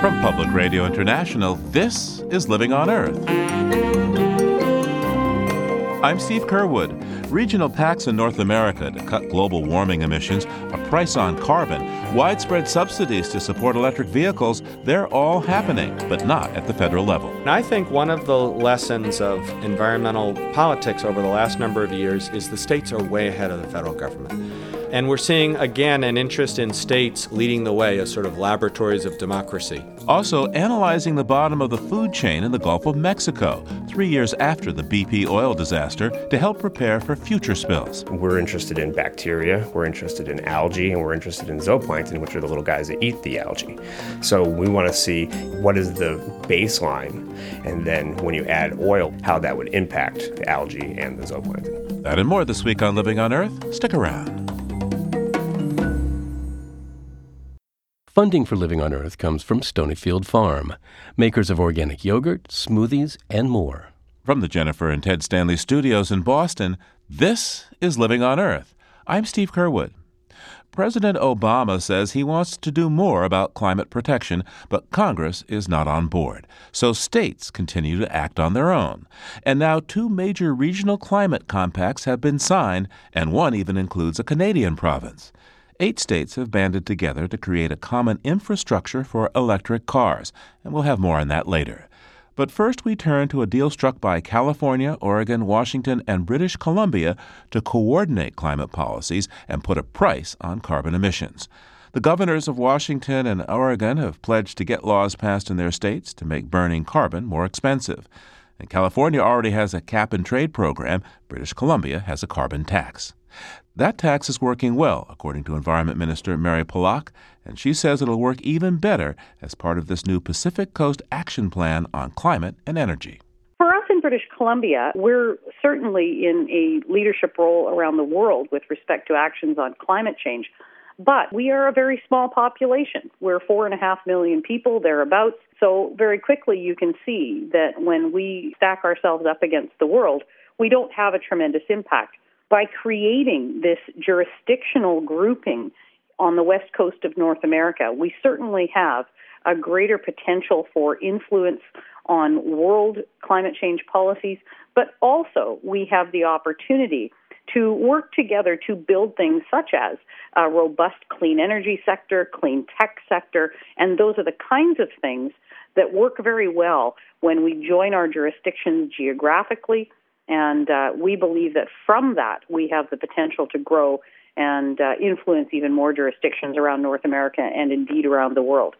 From Public Radio International, this is Living on Earth. I'm Steve Curwood. Regional pacts in North America to cut global warming emissions, a price on carbon, widespread subsidies to support electric vehicles, they're all happening, but not at the federal level. I think one of the lessons of environmental politics over the last number of years is the states are way ahead of the federal government. And we're seeing again an interest in states leading the way as sort of laboratories of democracy. Also, analyzing the bottom of the food chain in the Gulf of Mexico, three years after the BP oil disaster, to help prepare for future spills. We're interested in bacteria, we're interested in algae, and we're interested in zooplankton, which are the little guys that eat the algae. So we want to see what is the baseline, and then when you add oil, how that would impact the algae and the zooplankton. That and more this week on Living on Earth. Stick around. Funding for Living on Earth comes from Stonyfield Farm, makers of organic yogurt, smoothies, and more. From the Jennifer and Ted Stanley studios in Boston, this is Living on Earth. I'm Steve Curwood. President Obama says he wants to do more about climate protection, but Congress is not on board. So states continue to act on their own. And now two major regional climate compacts have been signed, and one even includes a Canadian province. Eight states have banded together to create a common infrastructure for electric cars, and we'll have more on that later. But first, we turn to a deal struck by California, Oregon, Washington, and British Columbia to coordinate climate policies and put a price on carbon emissions. The governors of Washington and Oregon have pledged to get laws passed in their states to make burning carbon more expensive. And California already has a cap and trade program, British Columbia has a carbon tax. That tax is working well, according to Environment Minister Mary Polak, and she says it'll work even better as part of this new Pacific Coast Action Plan on climate and energy. For us in British Columbia, we're certainly in a leadership role around the world with respect to actions on climate change. But we are a very small population. We're four and a half million people, thereabouts. So, very quickly, you can see that when we stack ourselves up against the world, we don't have a tremendous impact by creating this jurisdictional grouping on the west coast of North America, we certainly have a greater potential for influence on world climate change policies, but also we have the opportunity to work together to build things such as a robust clean energy sector, clean tech sector, and those are the kinds of things that work very well when we join our jurisdictions geographically and uh, we believe that from that, we have the potential to grow and uh, influence even more jurisdictions around North America and indeed around the world.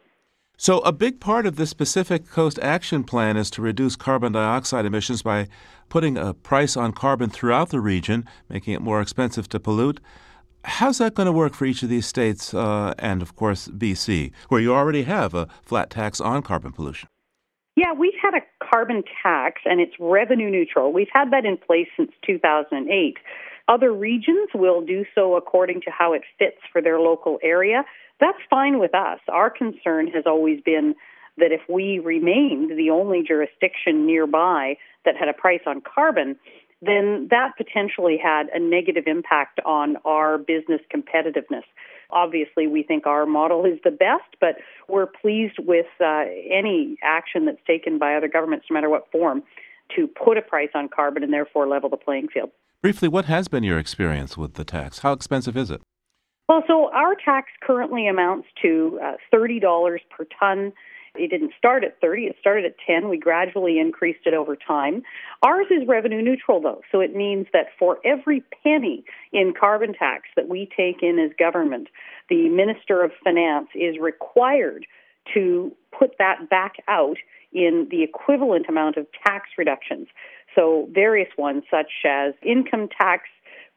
So, a big part of this Pacific Coast Action Plan is to reduce carbon dioxide emissions by putting a price on carbon throughout the region, making it more expensive to pollute. How's that going to work for each of these states uh, and, of course, BC, where you already have a flat tax on carbon pollution? Yeah, we've had a carbon tax and it's revenue neutral. We've had that in place since 2008. Other regions will do so according to how it fits for their local area. That's fine with us. Our concern has always been that if we remained the only jurisdiction nearby that had a price on carbon, then that potentially had a negative impact on our business competitiveness. Obviously, we think our model is the best, but we're pleased with uh, any action that's taken by other governments, no matter what form, to put a price on carbon and therefore level the playing field. Briefly, what has been your experience with the tax? How expensive is it? Well, so our tax currently amounts to uh, $30 per ton it didn't start at 30, it started at 10. We gradually increased it over time. Ours is revenue neutral though, so it means that for every penny in carbon tax that we take in as government, the Minister of Finance is required to put that back out in the equivalent amount of tax reductions. So various ones such as income tax,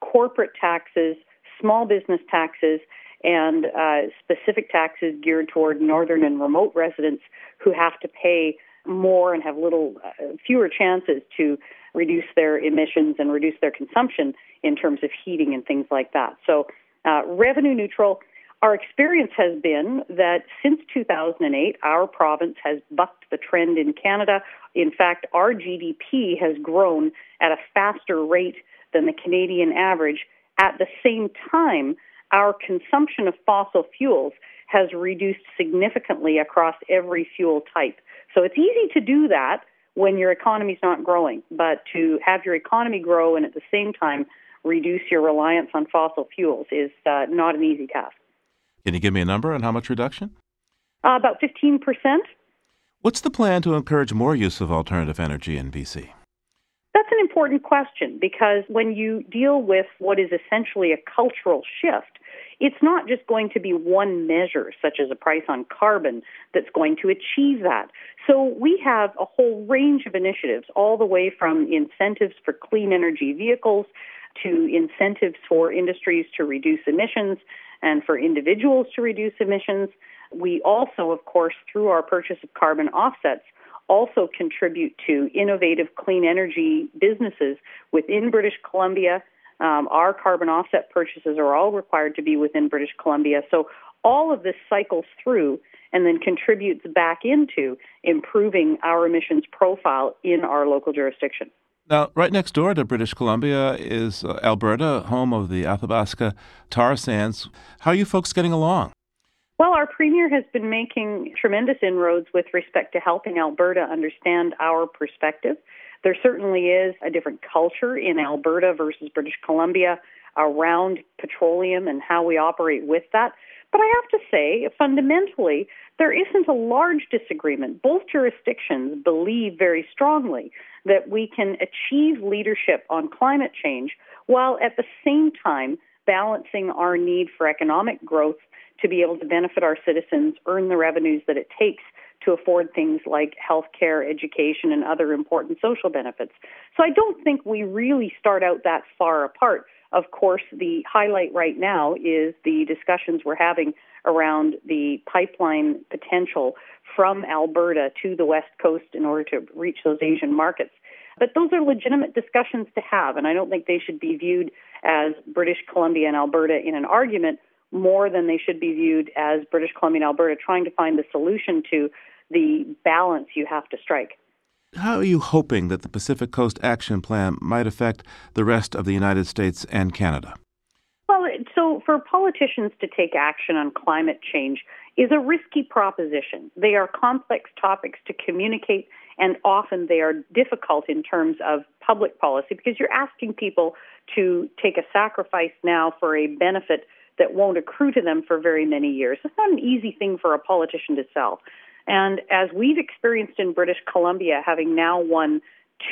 corporate taxes, small business taxes, and uh, specific taxes geared toward northern and remote residents who have to pay more and have little uh, fewer chances to reduce their emissions and reduce their consumption in terms of heating and things like that. So, uh, revenue neutral. Our experience has been that since 2008, our province has bucked the trend in Canada. In fact, our GDP has grown at a faster rate than the Canadian average. At the same time, our consumption of fossil fuels has reduced significantly across every fuel type. So it's easy to do that when your economy's not growing, but to have your economy grow and at the same time reduce your reliance on fossil fuels is uh, not an easy task. Can you give me a number on how much reduction? Uh, about 15%. What's the plan to encourage more use of alternative energy in BC? That's an important question because when you deal with what is essentially a cultural shift, it's not just going to be one measure, such as a price on carbon, that's going to achieve that. So we have a whole range of initiatives, all the way from incentives for clean energy vehicles to incentives for industries to reduce emissions and for individuals to reduce emissions. We also, of course, through our purchase of carbon offsets, also contribute to innovative clean energy businesses within British Columbia. Um, our carbon offset purchases are all required to be within British Columbia. So all of this cycles through and then contributes back into improving our emissions profile in our local jurisdiction. Now, right next door to British Columbia is uh, Alberta, home of the Athabasca tar sands. How are you folks getting along? Well, our Premier has been making tremendous inroads with respect to helping Alberta understand our perspective. There certainly is a different culture in Alberta versus British Columbia around petroleum and how we operate with that. But I have to say, fundamentally, there isn't a large disagreement. Both jurisdictions believe very strongly that we can achieve leadership on climate change while at the same time balancing our need for economic growth to be able to benefit our citizens, earn the revenues that it takes to afford things like health care, education, and other important social benefits. So I don't think we really start out that far apart. Of course, the highlight right now is the discussions we're having around the pipeline potential from Alberta to the West Coast in order to reach those Asian markets. But those are legitimate discussions to have, and I don't think they should be viewed as British Columbia and Alberta in an argument more than they should be viewed as British Columbia and Alberta trying to find the solution to the balance you have to strike. How are you hoping that the Pacific Coast Action Plan might affect the rest of the United States and Canada? Well, so for politicians to take action on climate change is a risky proposition. They are complex topics to communicate, and often they are difficult in terms of public policy because you're asking people to take a sacrifice now for a benefit that won't accrue to them for very many years. It's not an easy thing for a politician to sell. And as we've experienced in British Columbia, having now won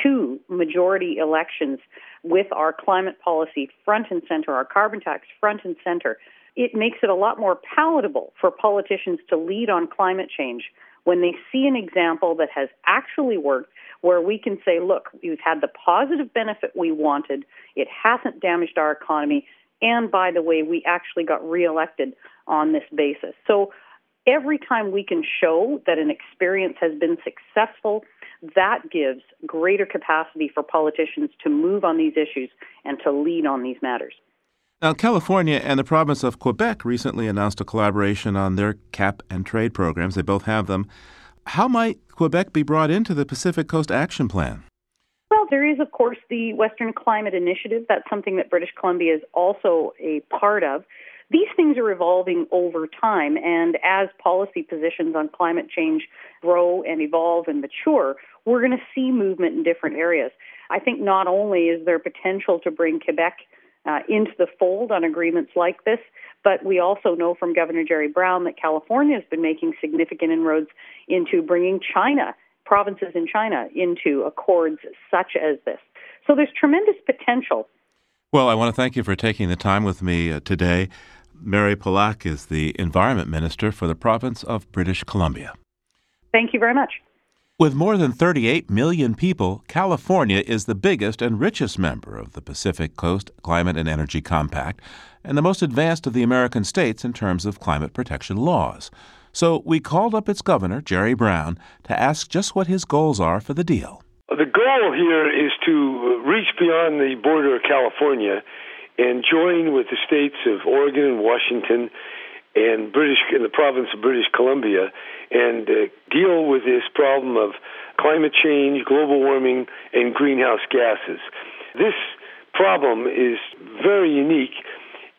two majority elections with our climate policy front and center, our carbon tax front and center, it makes it a lot more palatable for politicians to lead on climate change when they see an example that has actually worked where we can say, look, we've had the positive benefit we wanted, it hasn't damaged our economy, and by the way, we actually got reelected on this basis. So every time we can show that an experience has been successful, that gives greater capacity for politicians to move on these issues and to lead on these matters. Now, California and the province of Quebec recently announced a collaboration on their cap and trade programs. They both have them. How might Quebec be brought into the Pacific Coast Action Plan? Well, there is, of course, the Western Climate Initiative. That's something that British Columbia is also a part of. These things are evolving over time, and as policy positions on climate change grow and evolve and mature, we're going to see movement in different areas. I think not only is there potential to bring Quebec uh, into the fold on agreements like this, but we also know from Governor Jerry Brown that California has been making significant inroads into bringing China, provinces in China, into accords such as this. So there's tremendous potential. Well, I want to thank you for taking the time with me uh, today. Mary Polak is the Environment Minister for the province of British Columbia. Thank you very much. With more than 38 million people, California is the biggest and richest member of the Pacific Coast Climate and Energy Compact and the most advanced of the American states in terms of climate protection laws. So we called up its governor, Jerry Brown, to ask just what his goals are for the deal. The goal here is to reach beyond the border of California and join with the states of Oregon and Washington and British in the province of British Columbia and uh, deal with this problem of climate change, global warming, and greenhouse gases. This problem is very unique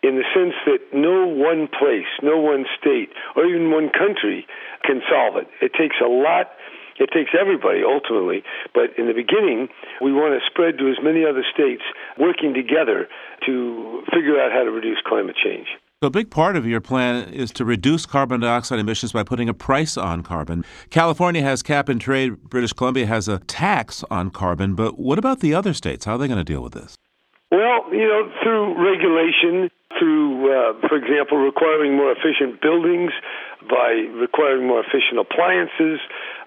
in the sense that no one place, no one state, or even one country can solve it. It takes a lot. It takes everybody ultimately, but in the beginning, we want to spread to as many other states working together to figure out how to reduce climate change. So a big part of your plan is to reduce carbon dioxide emissions by putting a price on carbon. California has cap and trade, British Columbia has a tax on carbon, but what about the other states? How are they going to deal with this? Well, you know, through regulation, through, uh, for example, requiring more efficient buildings, by requiring more efficient appliances,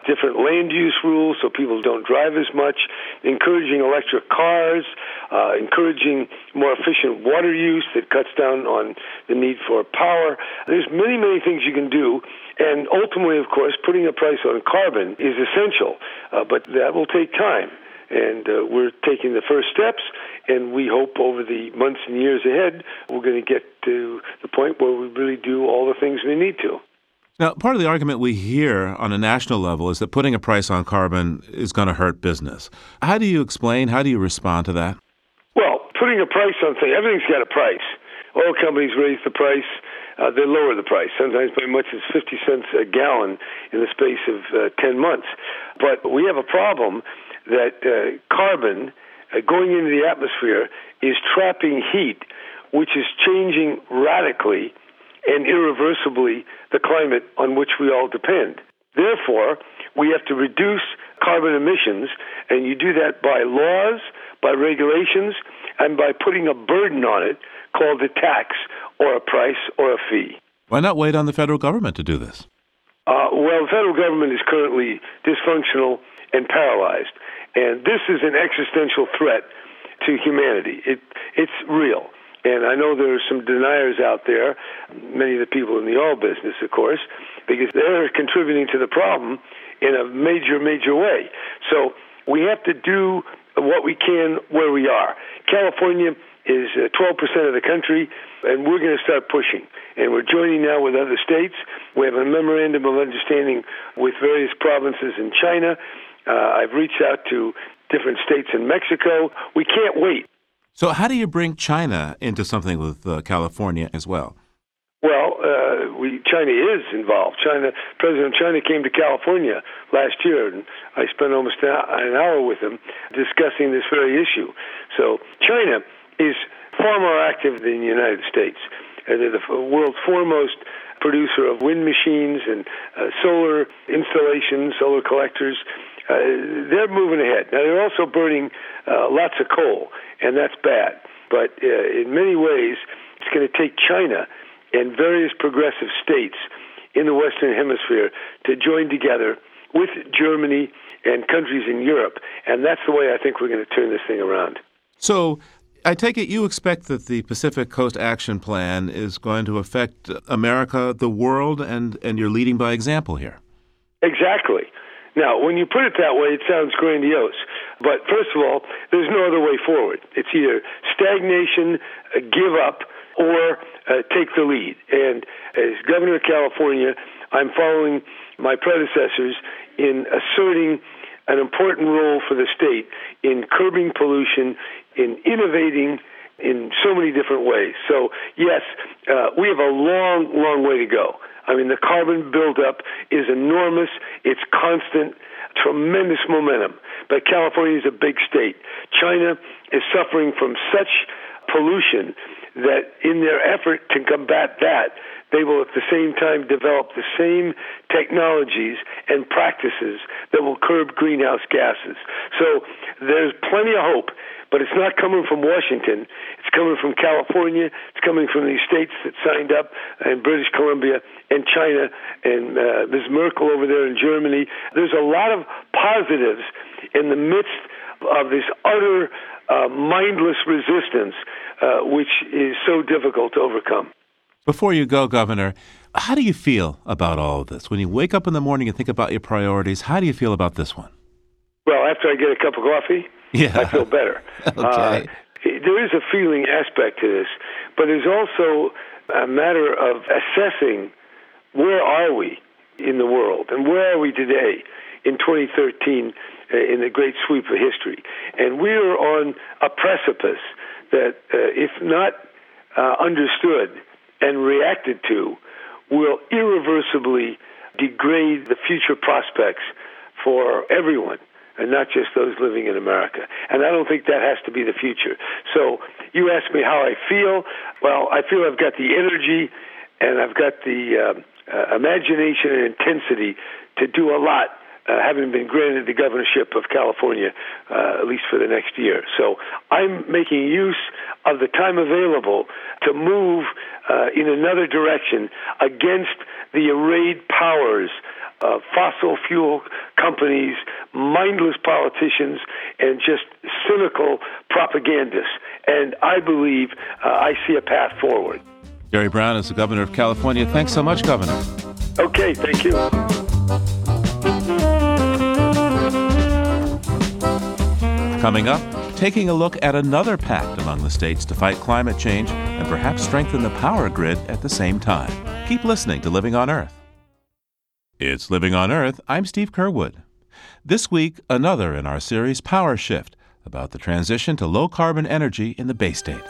different land use rules so people don't drive as much, encouraging electric cars, uh, encouraging more efficient water use that cuts down on the need for power. There's many, many things you can do. And ultimately, of course, putting a price on carbon is essential, uh, but that will take time. And uh, we're taking the first steps, and we hope over the months and years ahead, we're going to get to the point where we really do all the things we need to. Now, part of the argument we hear on a national level is that putting a price on carbon is going to hurt business. How do you explain, how do you respond to that? Well, putting a price on things, everything's got a price. Oil companies raise the price, uh, they lower the price, sometimes by much as 50 cents a gallon in the space of uh, 10 months. But we have a problem that uh, carbon uh, going into the atmosphere is trapping heat, which is changing radically and irreversibly the climate on which we all depend. Therefore, we have to reduce carbon emissions, and you do that by laws, by regulations, and by putting a burden on it called a tax or a price or a fee. Why not wait on the federal government to do this? Uh, well, the federal government is currently dysfunctional and paralyzed, and this is an existential threat to humanity. It, it's real. And I know there are some deniers out there, many of the people in the oil business, of course, because they're contributing to the problem in a major, major way. So we have to do what we can where we are. California is 12% uh, of the country, and we're going to start pushing. And we're joining now with other states. We have a memorandum of understanding with various provinces in China. Uh, I've reached out to different states in Mexico. We can't wait. So, how do you bring China into something with uh, California as well? Well, uh, we, China is involved. China, President China came to California last year, and I spent almost an hour with him discussing this very issue. So, China is far more active than the United States. Uh, they're the world's foremost producer of wind machines and uh, solar installations, solar collectors. Uh, they're moving ahead. Now, they're also burning uh, lots of coal, and that's bad. But uh, in many ways, it's going to take China and various progressive states in the Western Hemisphere to join together with Germany and countries in Europe. And that's the way I think we're going to turn this thing around. So, I take it you expect that the Pacific Coast Action Plan is going to affect America, the world, and, and you're leading by example here. Exactly. Now, when you put it that way, it sounds grandiose. But first of all, there's no other way forward. It's either stagnation, uh, give up, or uh, take the lead. And as governor of California, I'm following my predecessors in asserting an important role for the state in curbing pollution, in innovating in so many different ways. So, yes, uh, we have a long, long way to go. I mean, the carbon buildup is enormous. It's constant, tremendous momentum. But California is a big state. China is suffering from such pollution that in their effort to combat that, they will at the same time develop the same technologies and practices that will curb greenhouse gases. So there's plenty of hope, but it's not coming from Washington. It's coming from California. It's coming from these states that signed up, and British Columbia and China, and uh, Ms. Merkel over there in Germany. There's a lot of positives in the midst of this utter uh, mindless resistance, uh, which is so difficult to overcome. Before you go, Governor, how do you feel about all of this? When you wake up in the morning and think about your priorities, how do you feel about this one? After I get a cup of coffee, yeah. I feel better. okay. Uh, there is a feeling aspect to this, but there's also a matter of assessing where are we in the world and where are we today in 2013 uh, in the great sweep of history. And we are on a precipice that, uh, if not uh, understood and reacted to will irreversibly degrade the future prospects for everyone and not just those living in America. And I don't think that has to be the future. So you ask me how I feel. Well, I feel I've got the energy and I've got the uh, uh, imagination and intensity to do a lot. Uh, having been granted the governorship of California, uh, at least for the next year. So I'm making use of the time available to move uh, in another direction against the arrayed powers uh, fossil fuel companies, mindless politicians, and just cynical propagandists. And I believe uh, I see a path forward. Jerry Brown is the governor of California. Thanks so much, Governor. Okay, thank you. Coming up, taking a look at another pact among the states to fight climate change and perhaps strengthen the power grid at the same time. Keep listening to Living on Earth. It's Living on Earth. I'm Steve Curwood. This week, another in our series Power Shift about the transition to low carbon energy in the Bay State.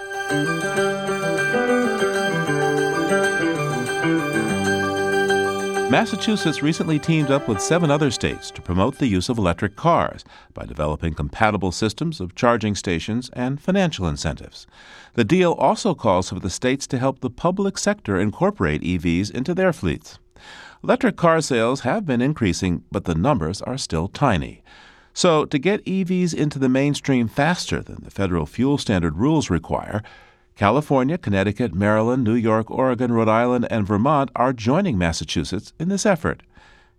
Massachusetts recently teamed up with seven other states to promote the use of electric cars by developing compatible systems of charging stations and financial incentives. The deal also calls for the states to help the public sector incorporate EVs into their fleets. Electric car sales have been increasing, but the numbers are still tiny. So, to get EVs into the mainstream faster than the federal fuel standard rules require, California, Connecticut, Maryland, New York, Oregon, Rhode Island, and Vermont are joining Massachusetts in this effort.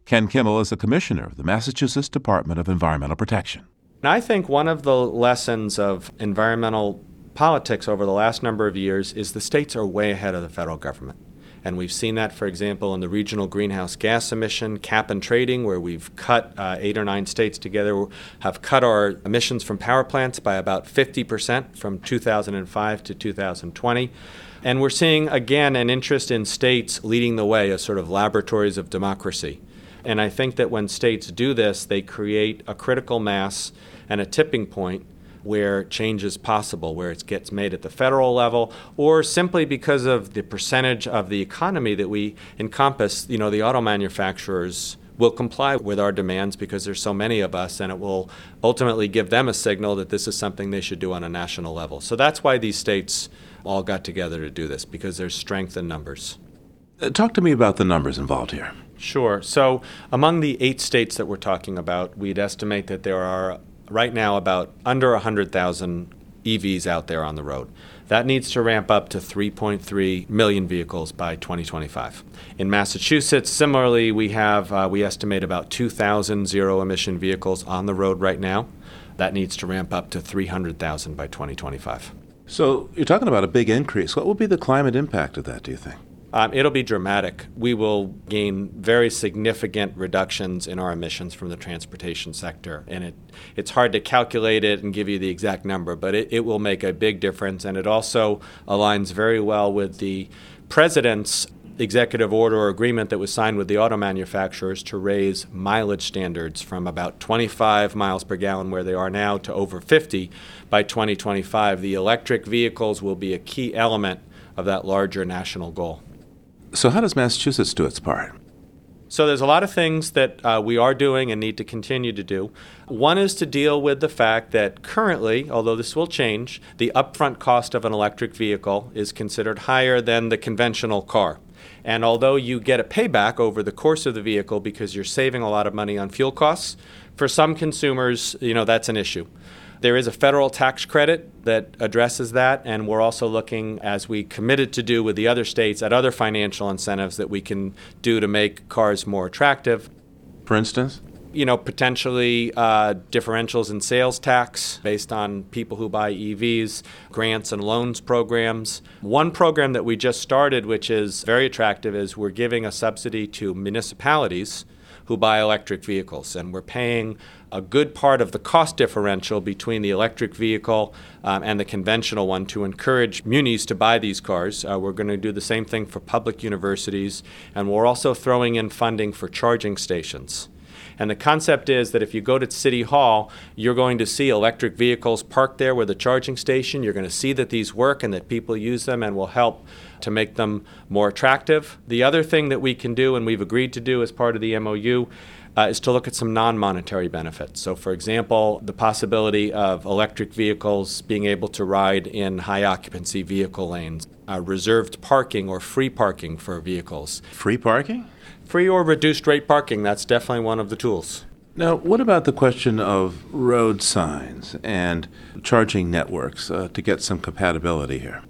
Ken Kimmel is the commissioner of the Massachusetts Department of Environmental Protection. I think one of the lessons of environmental politics over the last number of years is the states are way ahead of the federal government. And we've seen that, for example, in the regional greenhouse gas emission cap and trading, where we've cut uh, eight or nine states together, have cut our emissions from power plants by about 50% from 2005 to 2020. And we're seeing, again, an interest in states leading the way as sort of laboratories of democracy. And I think that when states do this, they create a critical mass and a tipping point where change is possible, where it gets made at the federal level, or simply because of the percentage of the economy that we encompass, you know, the auto manufacturers will comply with our demands because there's so many of us and it will ultimately give them a signal that this is something they should do on a national level. So that's why these states all got together to do this because there's strength in numbers. Uh, talk to me about the numbers involved here. Sure. So, among the eight states that we're talking about, we'd estimate that there are right now about under 100,000 EVs out there on the road. That needs to ramp up to 3.3 million vehicles by 2025. In Massachusetts, similarly, we have uh, we estimate about 2,000 zero-emission vehicles on the road right now. That needs to ramp up to 300,000 by 2025. So you're talking about a big increase. What will be the climate impact of that? Do you think? Um, it'll be dramatic. We will gain very significant reductions in our emissions from the transportation sector. And it, it's hard to calculate it and give you the exact number, but it, it will make a big difference. And it also aligns very well with the president's executive order or agreement that was signed with the auto manufacturers to raise mileage standards from about 25 miles per gallon, where they are now, to over 50 by 2025. The electric vehicles will be a key element of that larger national goal. So, how does Massachusetts do its part? So, there's a lot of things that uh, we are doing and need to continue to do. One is to deal with the fact that currently, although this will change, the upfront cost of an electric vehicle is considered higher than the conventional car. And although you get a payback over the course of the vehicle because you're saving a lot of money on fuel costs, for some consumers, you know, that's an issue. There is a federal tax credit that addresses that, and we're also looking, as we committed to do with the other states, at other financial incentives that we can do to make cars more attractive. For instance? You know, potentially uh, differentials in sales tax based on people who buy EVs, grants and loans programs. One program that we just started, which is very attractive, is we're giving a subsidy to municipalities who buy electric vehicles. And we're paying a good part of the cost differential between the electric vehicle um, and the conventional one to encourage munis to buy these cars. Uh, we're going to do the same thing for public universities, and we're also throwing in funding for charging stations. And the concept is that if you go to City Hall, you're going to see electric vehicles parked there with a charging station. You're going to see that these work and that people use them and will help to make them more attractive. The other thing that we can do, and we've agreed to do as part of the MOU, uh, is to look at some non monetary benefits. So, for example, the possibility of electric vehicles being able to ride in high occupancy vehicle lanes, uh, reserved parking or free parking for vehicles. Free parking? Free or reduced rate parking, that's definitely one of the tools. Now, what about the question of road signs and charging networks uh, to get some compatibility here?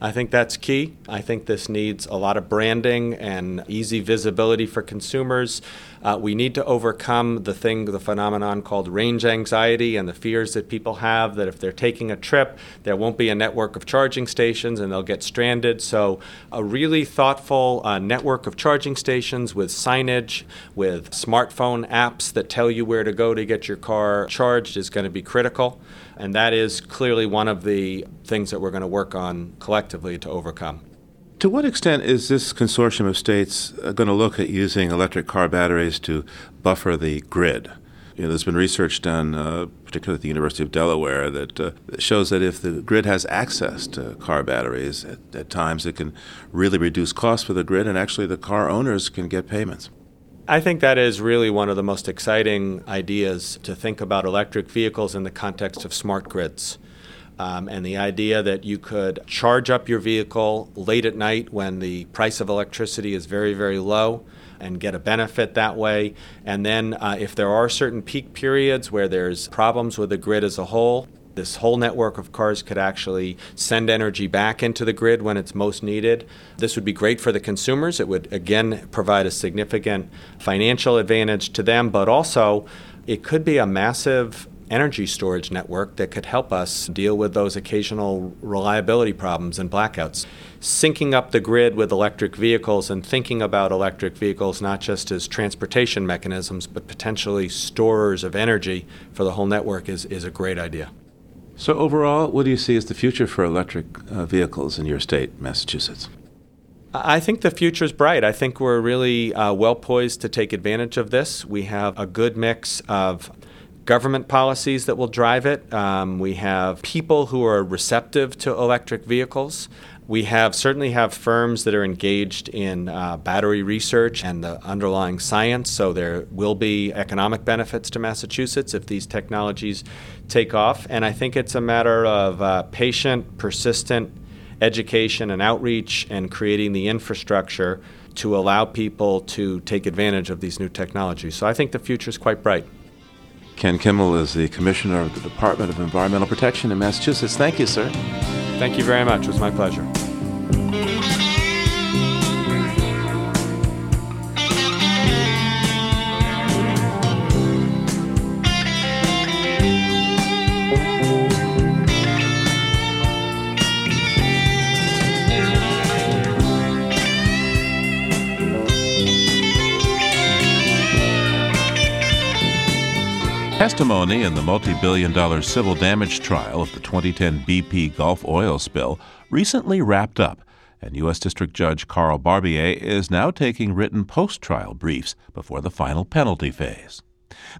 I think that's key. I think this needs a lot of branding and easy visibility for consumers. Uh, we need to overcome the thing, the phenomenon called range anxiety and the fears that people have that if they're taking a trip, there won't be a network of charging stations and they'll get stranded. So, a really thoughtful uh, network of charging stations with signage, with smartphone apps that tell you where to go to get your car charged is going to be critical. And that is clearly one of the things that we're going to work on collectively to overcome. To what extent is this consortium of states uh, going to look at using electric car batteries to buffer the grid? You know, there's been research done, uh, particularly at the University of Delaware, that, uh, shows that if the grid has access to car batteries, at, at times it can really reduce costs for the grid, and actually the car owners can get payments. I think that is really one of the most exciting ideas to think about electric vehicles in the context of smart grids. Um, and the idea that you could charge up your vehicle late at night when the price of electricity is very, very low and get a benefit that way. And then, uh, if there are certain peak periods where there's problems with the grid as a whole, this whole network of cars could actually send energy back into the grid when it's most needed. This would be great for the consumers. It would, again, provide a significant financial advantage to them, but also it could be a massive energy storage network that could help us deal with those occasional reliability problems and blackouts. Syncing up the grid with electric vehicles and thinking about electric vehicles not just as transportation mechanisms, but potentially storers of energy for the whole network is, is a great idea. So, overall, what do you see as the future for electric uh, vehicles in your state, Massachusetts? I think the future is bright. I think we're really uh, well poised to take advantage of this. We have a good mix of government policies that will drive it. Um, we have people who are receptive to electric vehicles. We have certainly have firms that are engaged in uh, battery research and the underlying science, so there will be economic benefits to Massachusetts if these technologies take off. And I think it's a matter of uh, patient, persistent education and outreach and creating the infrastructure to allow people to take advantage of these new technologies. So I think the future is quite bright. Ken Kimmel is the Commissioner of the Department of Environmental Protection in Massachusetts. Thank you, sir. Thank you very much. It was my pleasure. Thank you. Testimony in the multi billion dollar civil damage trial of the 2010 BP Gulf oil spill recently wrapped up, and U.S. District Judge Carl Barbier is now taking written post trial briefs before the final penalty phase.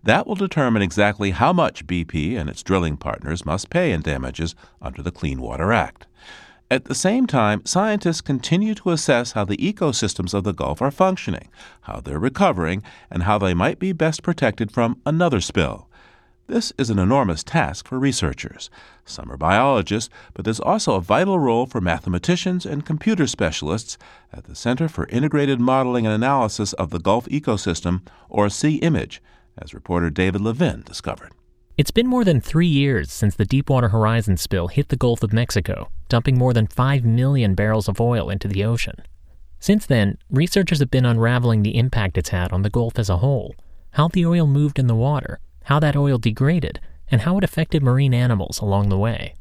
That will determine exactly how much BP and its drilling partners must pay in damages under the Clean Water Act. At the same time, scientists continue to assess how the ecosystems of the Gulf are functioning, how they're recovering, and how they might be best protected from another spill. This is an enormous task for researchers. Some are biologists, but there's also a vital role for mathematicians and computer specialists at the Center for Integrated Modeling and Analysis of the Gulf Ecosystem, or CIMAGE, as reporter David Levin discovered. It's been more than three years since the Deepwater Horizon spill hit the Gulf of Mexico, dumping more than 5 million barrels of oil into the ocean. Since then, researchers have been unraveling the impact it's had on the Gulf as a whole, how the oil moved in the water, how that oil degraded, and how it affected marine animals along the way.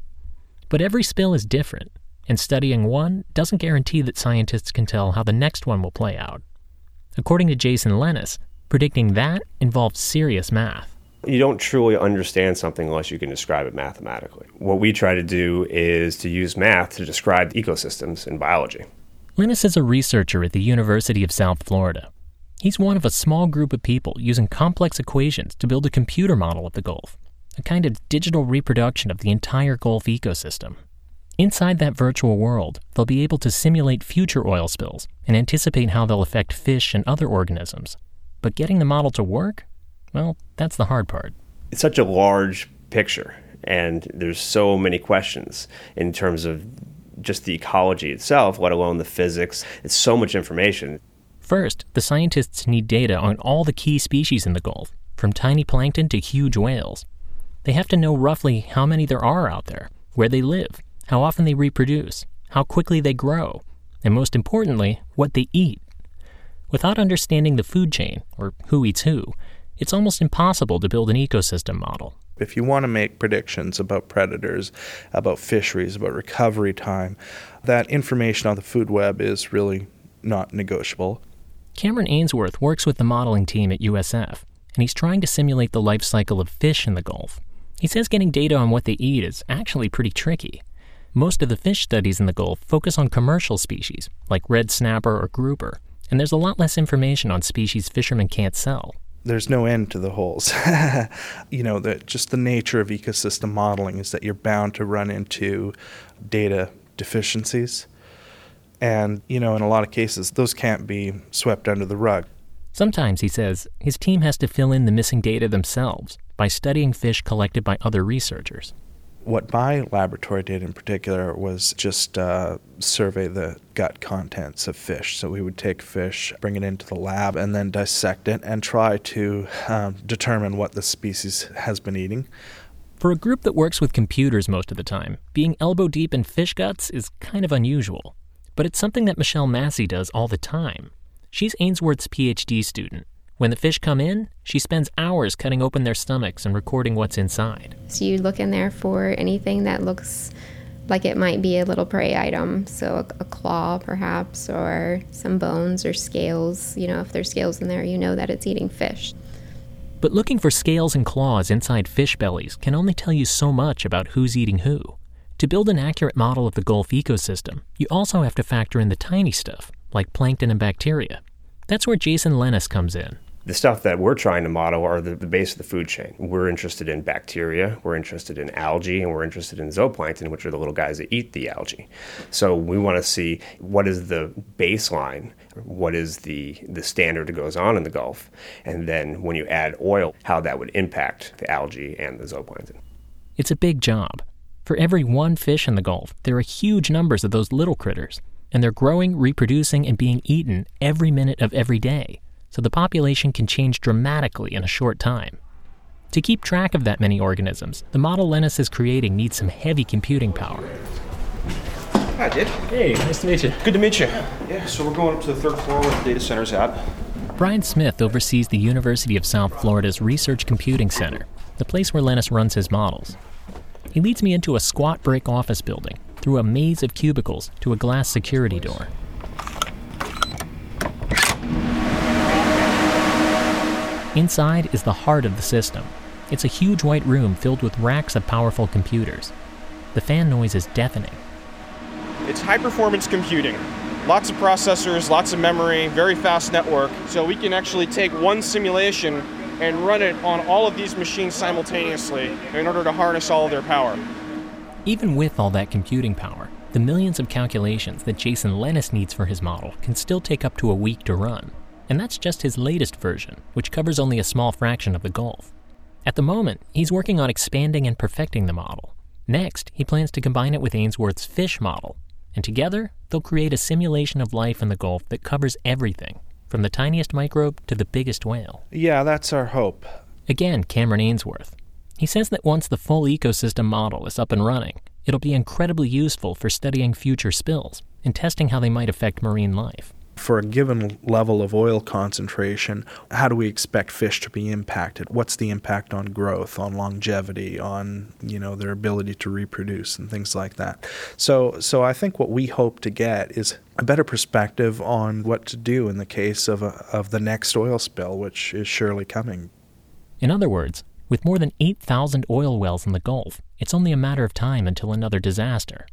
But every spill is different, and studying one doesn't guarantee that scientists can tell how the next one will play out. According to Jason Lenes, predicting that involves serious math. You don't truly understand something unless you can describe it mathematically. What we try to do is to use math to describe ecosystems in biology. Lenes is a researcher at the University of South Florida. He's one of a small group of people using complex equations to build a computer model of the Gulf, a kind of digital reproduction of the entire Gulf ecosystem. Inside that virtual world, they'll be able to simulate future oil spills and anticipate how they'll affect fish and other organisms. But getting the model to work? Well, that's the hard part. It's such a large picture, and there's so many questions in terms of just the ecology itself, let alone the physics. It's so much information. First, the scientists need data on all the key species in the Gulf, from tiny plankton to huge whales. They have to know roughly how many there are out there, where they live, how often they reproduce, how quickly they grow, and most importantly, what they eat. Without understanding the food chain, or who eats who, it's almost impossible to build an ecosystem model. If you want to make predictions about predators, about fisheries, about recovery time, that information on the food web is really not negotiable. Cameron Ainsworth works with the modeling team at USF, and he's trying to simulate the life cycle of fish in the Gulf. He says getting data on what they eat is actually pretty tricky. Most of the fish studies in the Gulf focus on commercial species, like red snapper or grouper, and there's a lot less information on species fishermen can't sell. There's no end to the holes. you know, that just the nature of ecosystem modeling is that you're bound to run into data deficiencies. And, you know, in a lot of cases, those can't be swept under the rug. Sometimes, he says, his team has to fill in the missing data themselves by studying fish collected by other researchers. What my laboratory did in particular was just uh, survey the gut contents of fish. So we would take fish, bring it into the lab, and then dissect it and try to um, determine what the species has been eating. For a group that works with computers most of the time, being elbow deep in fish guts is kind of unusual but it's something that Michelle Massey does all the time. She's Ainsworth's PhD student. When the fish come in, she spends hours cutting open their stomachs and recording what's inside. So you look in there for anything that looks like it might be a little prey item, so a, a, claw perhaps, or some bones or scales. You know, if there's scales in there, you know that it's eating fish. But looking for scales and claws inside fish bellies can only tell you so much about who's eating who. To build an accurate model of the Gulf ecosystem, you also have to factor in the tiny stuff, like plankton and bacteria. That's where Jason Lenes comes in. The stuff that we're trying to model are the, the base of the food chain. We're interested in bacteria, we're interested in algae, and we're interested in zooplankton, which are the little guys that eat the algae. So we want to see what is the baseline, what is the, the standard that goes on in the Gulf, and then when you add oil, how that would impact the algae and the zooplankton. It's a big job, for every one fish in the Gulf, there are huge numbers of those little critters, and they're growing, reproducing, and being eaten every minute of every day, so the population can change dramatically in a short time. To keep track of that many organisms, the model Lenes is creating needs some heavy computing power. Hi, Did. Hey, nice to meet you. Good to meet you. Yeah, so we're going up to the third floor where the data center's at. Brian Smith oversees the University of South Florida's Research Computing Center, the place where Lenes runs his models. He leads me into a squat brick office building, through a maze of cubicles to a glass security door. Inside is the heart of the system. It's a huge white room filled with racks of powerful computers. The fan noise is deafening. It's high performance computing. Lots of processors, lots of memory, very fast network. So we can actually take one simulation and run it on all of these machines simultaneously in order to harness all of their power. Even with all that computing power, the millions of calculations that Jason Lenes needs for his model can still take up to a week to run. And that's just his latest version, which covers only a small fraction of the Gulf. At the moment, he's working on expanding and perfecting the model. Next, he plans to combine it with Ainsworth's fish model, and together, they'll create a simulation of life in the Gulf that covers everything from the tiniest microbe to the biggest whale. Yeah, that's our hope. Again, Cameron Ainsworth. He says that once the full ecosystem model is up and running, it'll be incredibly useful for studying future spills and testing how they might affect marine life for a given level of oil concentration, how do we expect fish to be impacted? What's the impact on growth, on longevity, on you know their ability to reproduce and things like that? So, so I think what we hope to get is a better perspective on what to do in the case of a, of the next oil spill, which is surely coming. In other words, with more than 8,000 oil wells in the Gulf, it's only a matter of time until another disaster.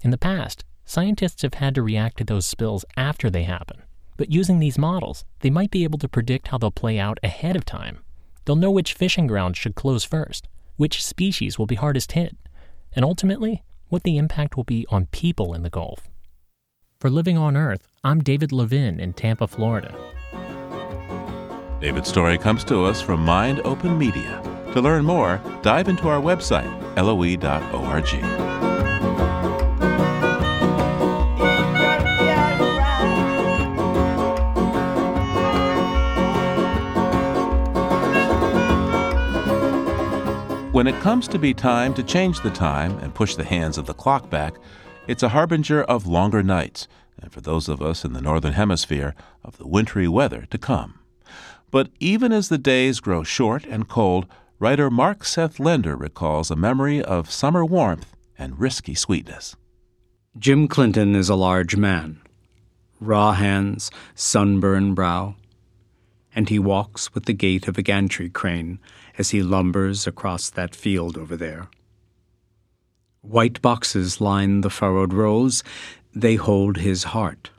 In the past, Scientists have had to react to those spills after they happen, But using these models, they might be able to predict how they'll play out ahead of time. They'll know which fishing grounds should close first, which species will be hardest hit, and ultimately, what the impact will be on people in the Gulf. For Living on Earth, I'm David Levin in Tampa, Florida. David's story comes to us from Mind Open Media. To learn more, dive into our website, loe.org. When it comes to be time to change the time and push the hands of the clock back, it's a harbinger of longer nights, and for those of us in the Northern Hemisphere, of the wintry weather to come. But even as the days grow short and cold, writer Mark Seth Lender recalls a memory of summer warmth and risky sweetness. Jim Clinton is a large man, raw hands, sunburned brow, and he walks with the gait of a gantry crane as he lumbers across that field over there. White boxes line the furrowed rows, they hold his heart,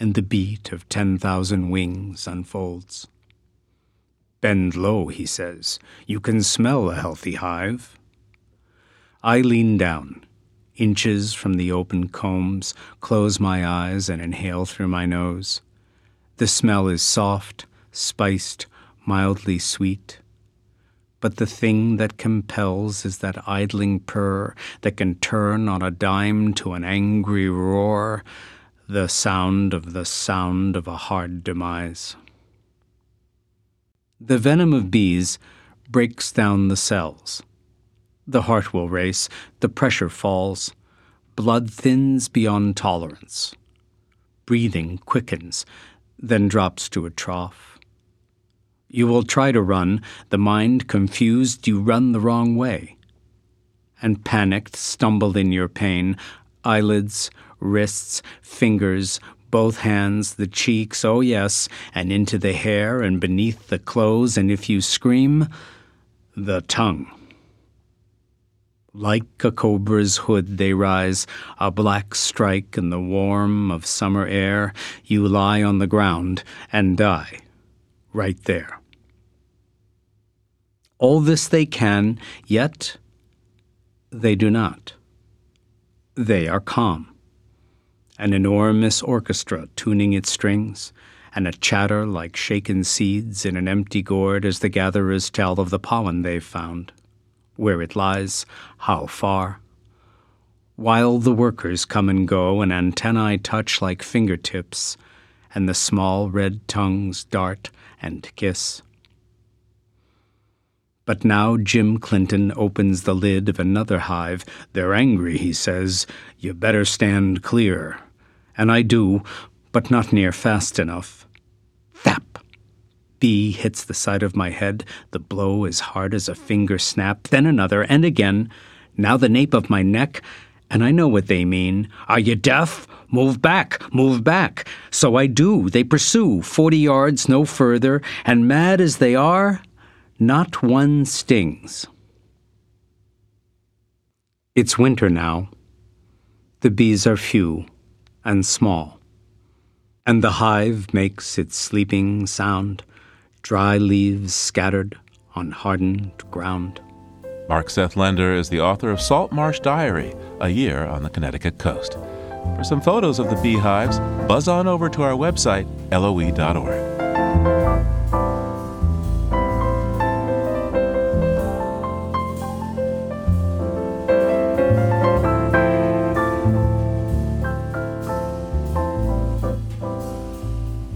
and the beat of ten thousand wings unfolds. Bend low, he says. You can smell a healthy hive. I lean down, inches from the open combs, close my eyes, and inhale through my nose. The smell is soft, spiced, mildly sweet. But the thing that compels is that idling purr that can turn on a dime to an angry roar, the sound of the sound of a hard demise. The venom of bees breaks down the cells. The heart will race, the pressure falls, blood thins beyond tolerance. Breathing quickens, then drops to a trough. You will try to run, the mind confused, you run the wrong way. And panicked, stumble in your pain, eyelids, wrists, fingers, both hands, the cheeks, oh yes, and into the hair and beneath the clothes, and if you scream, the tongue. Like a cobra's hood they rise, a black strike in the warm of summer air. You lie on the ground and die right there. All this they can, yet they do not. They are calm. An enormous orchestra tuning its strings, and a chatter like shaken seeds in an empty gourd as the gatherers tell of the pollen they've found, where it lies, how far. While the workers come and go, and antennae touch like fingertips, and the small red tongues dart and kiss. But now Jim Clinton opens the lid of another hive. They're angry, he says. You better stand clear. And I do, but not near fast enough. Bee hits the side of my head, the blow as hard as a finger snap, then another, and again. Now the nape of my neck, and I know what they mean. Are you deaf? Move back, move back. So I do. They pursue, forty yards, no further, and mad as they are, not one stings. It's winter now. The bees are few and small, and the hive makes its sleeping sound, dry leaves scattered on hardened ground. Mark Seth Lender is the author of Salt Marsh Diary, A Year on the Connecticut Coast. For some photos of the beehives, buzz on over to our website, loe.org.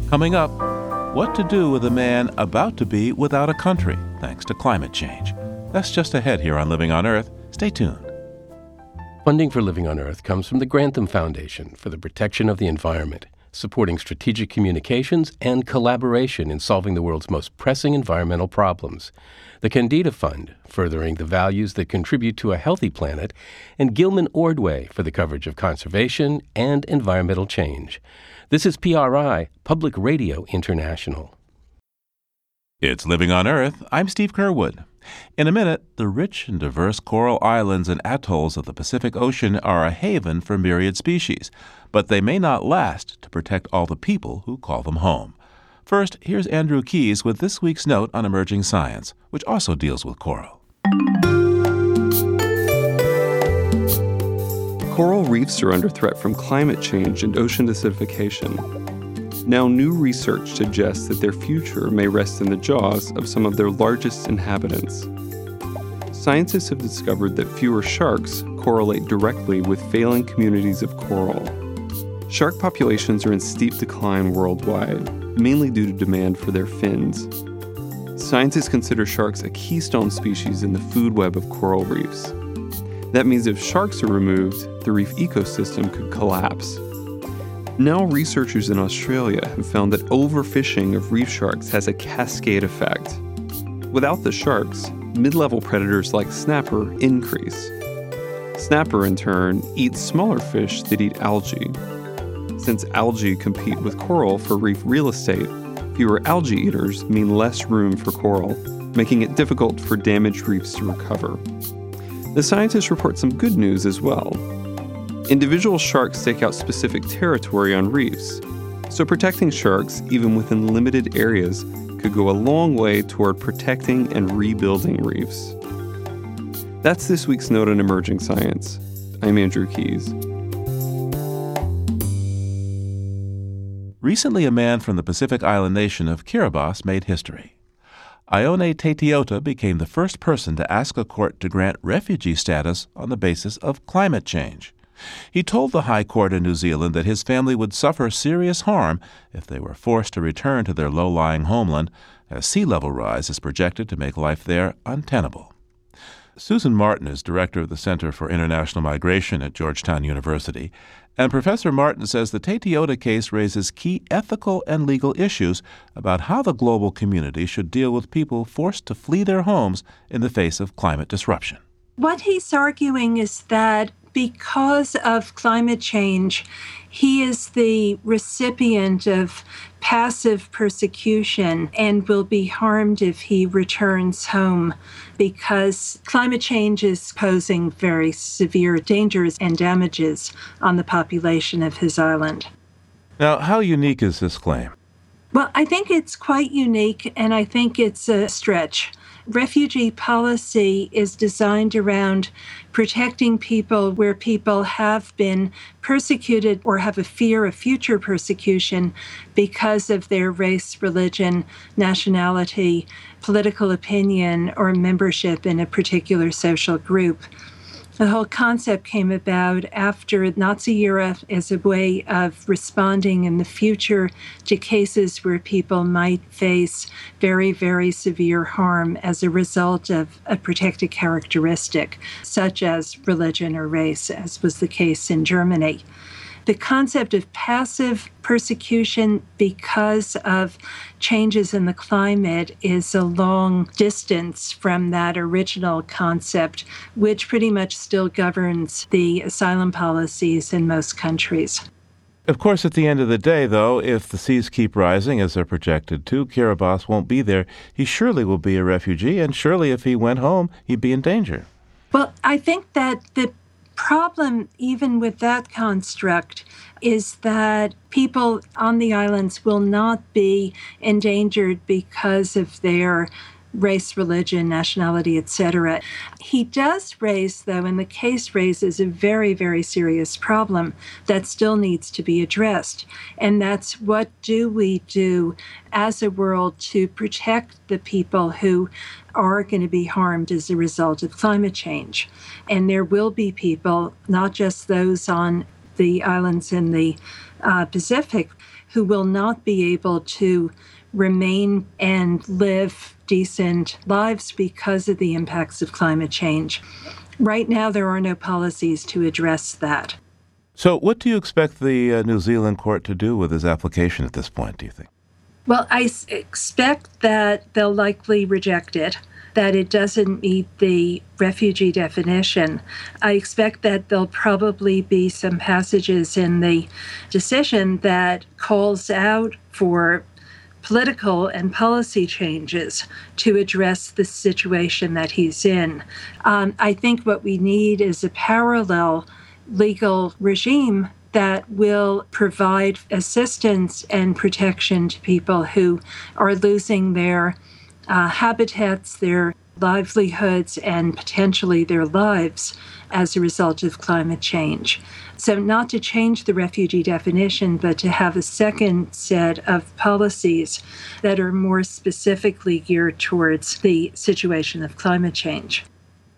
Coming up, what to do with a man about to be without a country thanks to climate change. That's just ahead here on Living on Earth. Stay tuned. Funding for Living on Earth comes from the Grantham Foundation for the Protection of the Environment, supporting strategic communications and collaboration in solving the world's most pressing environmental problems. The Kendeda Fund, furthering the values that contribute to a healthy planet, and Gilman Ordway for the coverage of conservation and environmental change. This is PRI, Public Radio International. It's Living on Earth. I'm Steve Curwood. In a minute, the rich and diverse coral islands and atolls of the Pacific Ocean are a haven for myriad species, but they may not last to protect all the people who call them home. First, here's Andrew Keyes with this week's note on emerging science, which also deals with coral. Coral reefs are under threat from climate change and ocean acidification. Now, new research suggests that their future may rest in the jaws of some of their largest inhabitants. Scientists have discovered that fewer sharks correlate directly with failing communities of coral. Shark populations are in steep decline worldwide, mainly due to demand for their fins. Scientists consider sharks a keystone species in the food web of coral reefs. That means if sharks are removed, the reef ecosystem could collapse. Now, researchers in Australia have found that overfishing of reef sharks has a cascade effect. Without the sharks, mid level predators like snapper increase. Snapper, in turn, eats smaller fish that eat algae. Since algae compete with coral for reef real estate, fewer algae eaters mean less room for coral, making it difficult for damaged reefs to recover. The scientists report some good news as well. Individual sharks stake out specific territory on reefs, so protecting sharks, even within limited areas, could go a long way toward protecting and rebuilding reefs. That's this week's Note on Emerging Science. I'm Andrew Keyes. Recently, a man from the Pacific island nation of Kiribati made history. Ione Teitiota became the first person to ask a court to grant refugee status on the basis of climate change. He told the High Court in New Zealand that his family would suffer serious harm if they were forced to return to their low lying homeland, as sea level rise is projected to make life there untenable. Susan Martin is director of the Center for International Migration at Georgetown University, and Professor Martin says the Teitiota case raises key ethical and legal issues about how the global community should deal with people forced to flee their homes in the face of climate disruption. What he's arguing is that because of climate change, he is the recipient of passive persecution and will be harmed if he returns home because climate change is posing very severe dangers and damages on the population of his island. Now, how unique is this claim? Well, I think it's quite unique, and I think it's a stretch refugee policy is designed around protecting people where people have been persecuted or have a fear of future persecution because of their race, religion, nationality, political opinion, or membership in a particular social group. The whole concept came about after Nazi era as a way of responding in the future to cases where people might face very, very severe harm as a result of a protected characteristic, such as religion or race, as was the case in Germany the concept of passive persecution because of changes in the climate is a long distance from that original concept, which pretty much still governs the asylum policies in most countries. Of course, at the end of the day, though, if the seas keep rising as they're projected to, Kiribati won't be there. He surely will be a refugee, and surely if he went home, he'd be in danger. Well, I think that the problem, even with that construct, is that people on the islands will not be endangered because of their race, religion, nationality, etc. He does raise, though, and the case raises a very, very serious problem that still needs to be addressed. And that's what do we do as a world to protect the people who are going to be harmed as a result of climate change? And there will be people, not just those on the islands in the uh, Pacific, who will not be able to remain and live decent lives because of the impacts of climate change. Right now, there are no policies to address that. So, what do you expect the uh, New Zealand court to do with his application at this point, do you think? Well, I s- expect that they'll likely reject it, that it doesn't meet the refugee definition. I expect that there'll probably be some passages in the decision that calls out for political and policy changes to address the situation that he's in. Um, I think what we need is a parallel legal regime that will provide assistance and protection to people who are losing their uh, habitats, their livelihoods, and potentially their lives as a result of climate change. So, not to change the refugee definition, but to have a second set of policies that are more specifically geared towards the situation of climate change.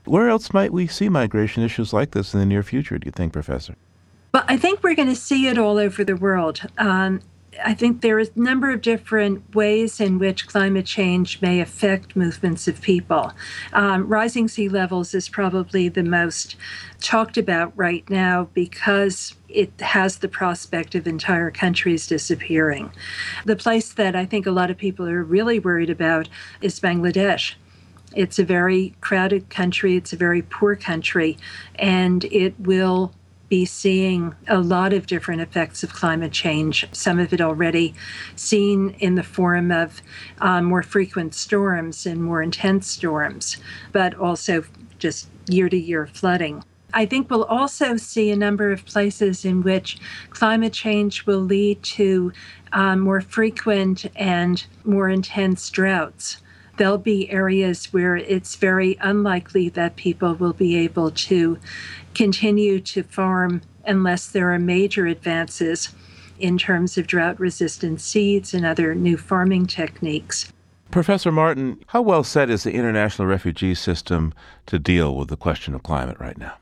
Where else might we see migration issues like this in the near future, do you think, Professor? But I think we're going to see it all over the world. Um, I think there is a number of different ways in which climate change may affect movements of people. Um, rising sea levels is probably the most talked about right now because it has the prospect of entire countries disappearing. The place that I think a lot of people are really worried about is Bangladesh. It's a very crowded country, it's a very poor country, and it will be seeing a lot of different effects of climate change, some of it already seen in the form of um, more frequent storms and more intense storms, but also just year to year flooding. I think we'll also see a number of places in which climate change will lead to um, more frequent and more intense droughts there'll be areas where it's very unlikely that people will be able to continue to farm unless there are major advances in terms of drought resistant seeds and other new farming techniques. Professor Martin, how well set is the international refugee system to deal with the question of climate right now?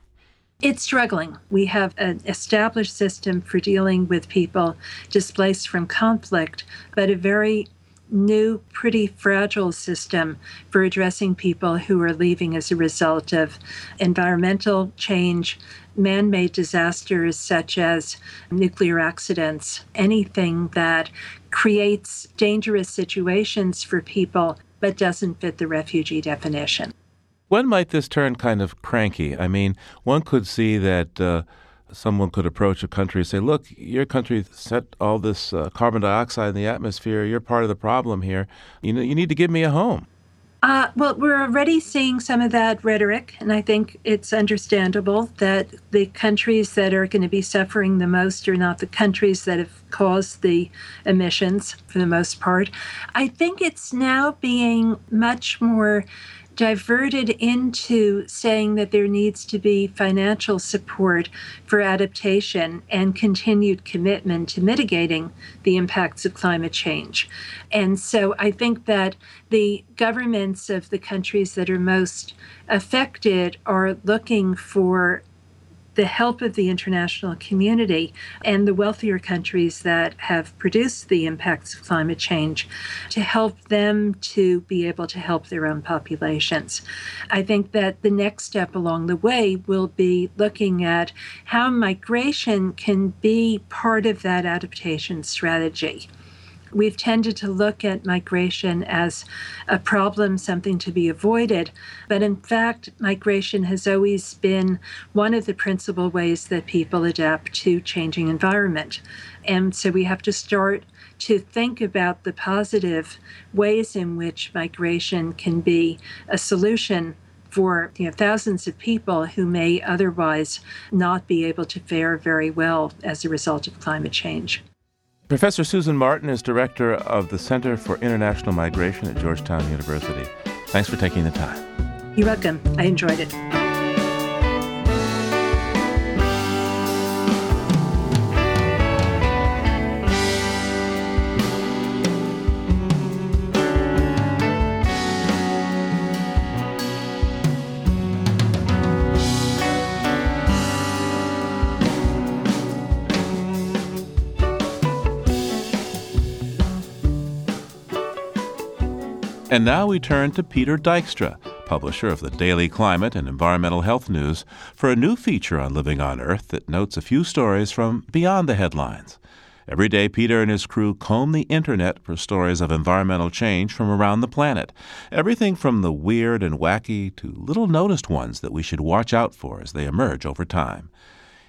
It's struggling. We have an established system for dealing with people displaced from conflict, but a very new, pretty fragile system for addressing people who are leaving as a result of environmental change, man made disasters such as nuclear accidents, anything that creates dangerous situations for people but doesn't fit the refugee definition. When might this turn kind of cranky? I mean, one could see that. Uh, someone could approach a country and say, "Look, your country set all this uh, carbon dioxide in the atmosphere. You're part of the problem here. You know, you need to give me a home." Uh, well, we're already seeing some of that rhetoric, and I think it's understandable that the countries that are going to be suffering the most are not the countries that have caused the emissions for the most part. I think it's now being much more diverted into saying that there needs to be financial support for adaptation and continued commitment to mitigating the impacts of climate change. And so I think that the governments of the countries that are most affected are looking for the help of the international community and the wealthier countries that have produced the impacts of climate change to help them to be able to help their own populations. I think that the next step along the way will be looking at how migration can be part of that adaptation strategy we've tended to look at migration as a problem, something to be avoided. But in fact, migration has always been one of the principal ways that people adapt to changing environment. And so we have to start to think about the positive ways in which migration can be a solution for you know, thousands of people who may otherwise not be able to fare very well as a result of climate change. Professor Susan Martin is director of the Center for International Migration at Georgetown University. Thanks for taking the time. You're welcome. I enjoyed it. And now we turn to Peter Dykstra, publisher of the Daily Climate and Environmental Health News, for a new feature on living on Earth that notes a few stories from beyond the headlines. Every day, Peter and his crew comb the internet for stories of environmental change from around the planet. Everything from the weird and wacky to little noticed ones that we should watch out for as they emerge over time.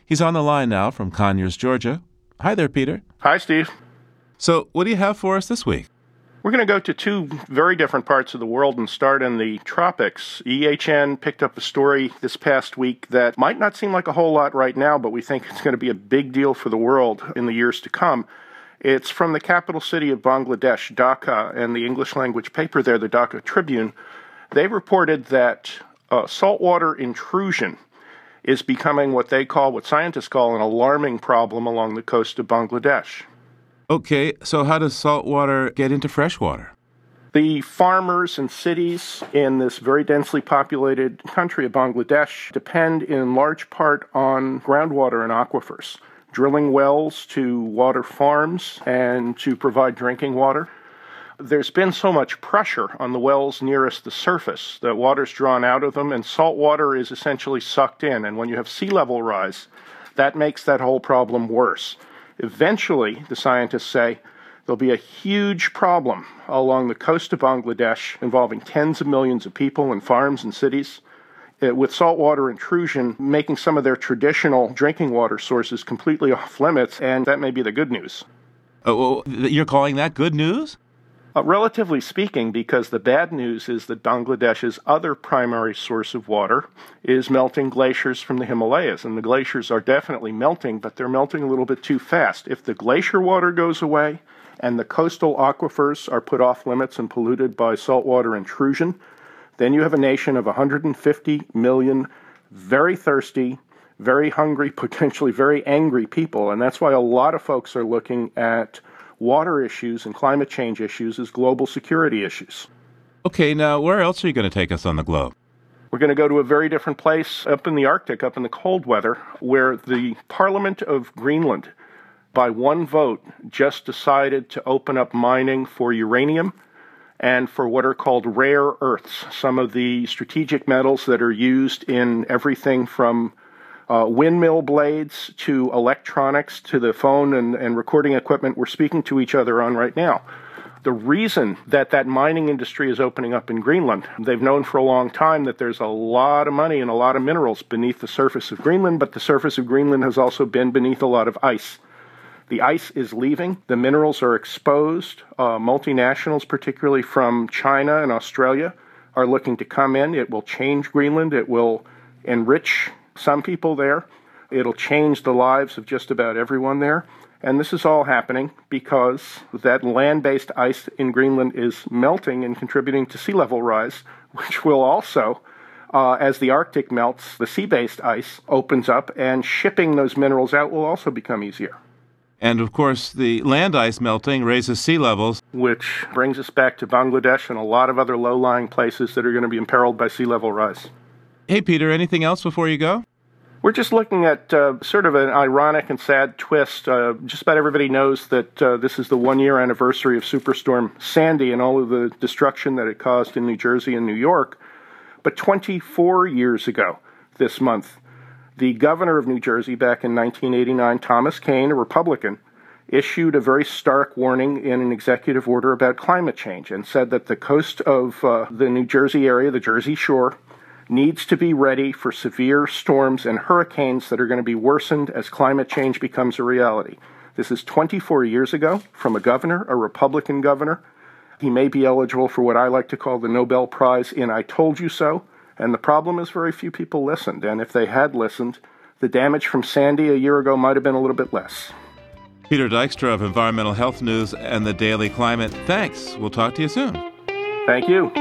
He's on the line now from Conyers, Georgia. Hi there, Peter. Hi, Steve. So, what do you have for us this week? We're going to go to two very different parts of the world and start in the tropics. EHN picked up a story this past week that might not seem like a whole lot right now, but we think it's going to be a big deal for the world in the years to come. It's from the capital city of Bangladesh, Dhaka, and the English language paper there, the Dhaka Tribune. They reported that uh, saltwater intrusion is becoming what they call, what scientists call, an alarming problem along the coast of Bangladesh. Okay, so how does saltwater get into freshwater? The farmers and cities in this very densely populated country of Bangladesh depend in large part on groundwater and aquifers, drilling wells to water farms and to provide drinking water. There's been so much pressure on the wells nearest the surface that water's drawn out of them and salt water is essentially sucked in. And when you have sea level rise, that makes that whole problem worse. Eventually, the scientists say, there'll be a huge problem along the coast of Bangladesh involving tens of millions of people and farms and cities uh, with saltwater intrusion making some of their traditional drinking water sources completely off limits, and that may be the good news. Oh, you're calling that good news? Uh, relatively speaking, because the bad news is that Bangladesh's other primary source of water is melting glaciers from the Himalayas. And the glaciers are definitely melting, but they're melting a little bit too fast. If the glacier water goes away and the coastal aquifers are put off limits and polluted by saltwater intrusion, then you have a nation of 150 million very thirsty, very hungry, potentially very angry people. And that's why a lot of folks are looking at water issues and climate change issues as global security issues. Okay, now where else are you going to take us on the globe? We're going to go to a very different place up in the Arctic, up in the cold weather, where the Parliament of Greenland, by one vote, just decided to open up mining for uranium and for what are called rare earths, some of the strategic metals that are used in everything from uh, windmill blades to electronics to the phone and, and recording equipment we're speaking to each other on right now. The reason that that mining industry is opening up in Greenland, they've known for a long time that there's a lot of money and a lot of minerals beneath the surface of Greenland, but the surface of Greenland has also been beneath a lot of ice. The ice is leaving, the minerals are exposed. Uh, multinationals, particularly from China and Australia, are looking to come in. It will change Greenland, it will enrich some people there. It'll change the lives of just about everyone there. And this is all happening because that land based ice in Greenland is melting and contributing to sea level rise, which will also, uh, as the Arctic melts, the sea based ice opens up, and shipping those minerals out will also become easier. And of course, the land ice melting raises sea levels. Which brings us back to Bangladesh and a lot of other low lying places that are going to be imperiled by sea level rise. Hey, Peter, anything else before you go? We're just looking at uh, sort of an ironic and sad twist. Uh, just about everybody knows that uh, this is the one year anniversary of Superstorm Sandy and all of the destruction that it caused in New Jersey and New York. But 24 years ago this month, the governor of New Jersey back in 1989, Thomas Kean, a Republican, issued a very stark warning in an executive order about climate change and said that the coast of uh, the New Jersey area, the Jersey Shore, needs to be ready for severe storms and hurricanes that are going to be worsened as climate change becomes a reality. This is 24 years ago from a governor, a Republican governor. He may be eligible for what I like to call the Nobel Prize in I Told You So. And the problem is, very few people listened. And if they had listened, the damage from Sandy a year ago might have been a little bit less. Peter Dykstra of Environmental Health News and the Daily Climate. Thanks. We'll talk to you soon. Thank you.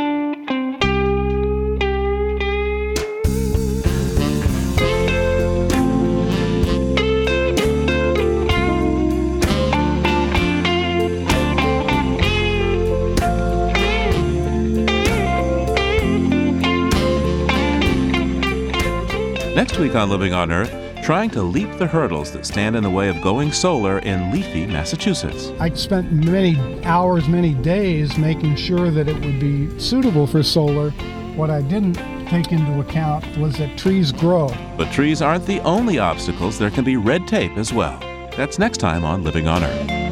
Next week on Living on Earth, trying to leap the hurdles that stand in the way of going solar in leafy Massachusetts. I spent many hours, many days making sure that it would be suitable for solar. What I didn't take into account was that trees grow. But trees aren't the only obstacles, there can be red tape as well. That's next time on Living on Earth.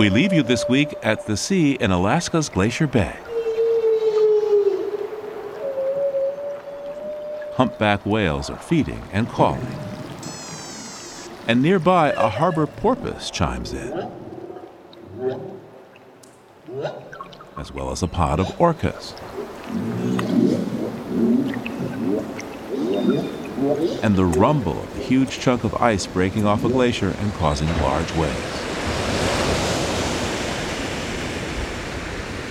We leave you this week at the sea in Alaska's Glacier Bay. humpback whales are feeding and calling. And nearby, a harbor porpoise chimes in, as well as a pod of orcas. And the rumble of a huge chunk of ice breaking off a glacier and causing large waves.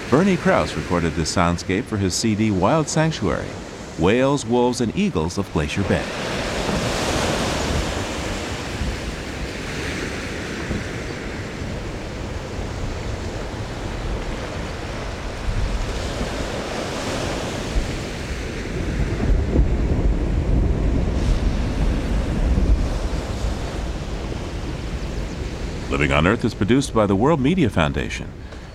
Bernie Krause recorded this soundscape for his CD Wild Sanctuary Whales, Wolves, and Eagles of Glacier Bay. Living on Earth is produced by the World Media Foundation.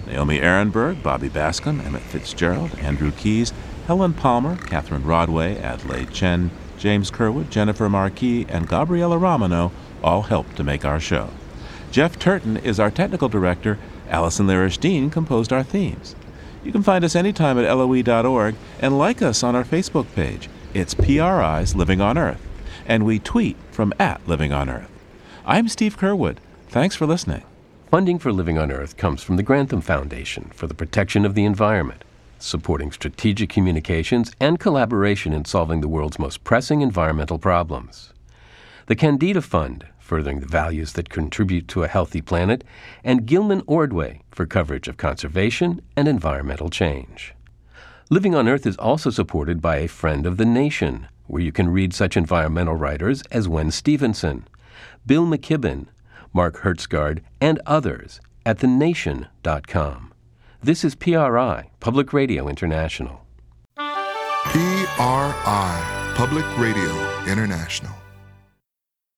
Naomi Arenberg, Bobby Bascomb, Emmett Fitzgerald, Andrew Keys, Helen Palmer, Catherine Rodway, Adelaide Chen, James Curwood, Jennifer Marquis, and Gabriella Romano all helped to make our show. Jeff Turton is our technical director. Allison Lirish Dean composed our themes. You can find us anytime at loe.org and like us on our Facebook page. It's PRI's Living on Earth, and we tweet from at Living on Earth. I'm Steve Curwood. Thanks for listening. Funding for Living on Earth comes from the Grantham Foundation for the Protection of the Environment, supporting strategic communications and collaboration in solving the world's most pressing environmental problems. The Kendeda Fund, furthering the values that contribute to a healthy planet, and Gilman Ordway for coverage of conservation and environmental change. Living on Earth is also supported by a Friend of the Nation, where you can read such environmental writers as Wen Stephenson, Bill McKibben, Mark Hertsgaard, and others at thenation.com. This is PRI, Public Radio International. PRI, Public Radio International.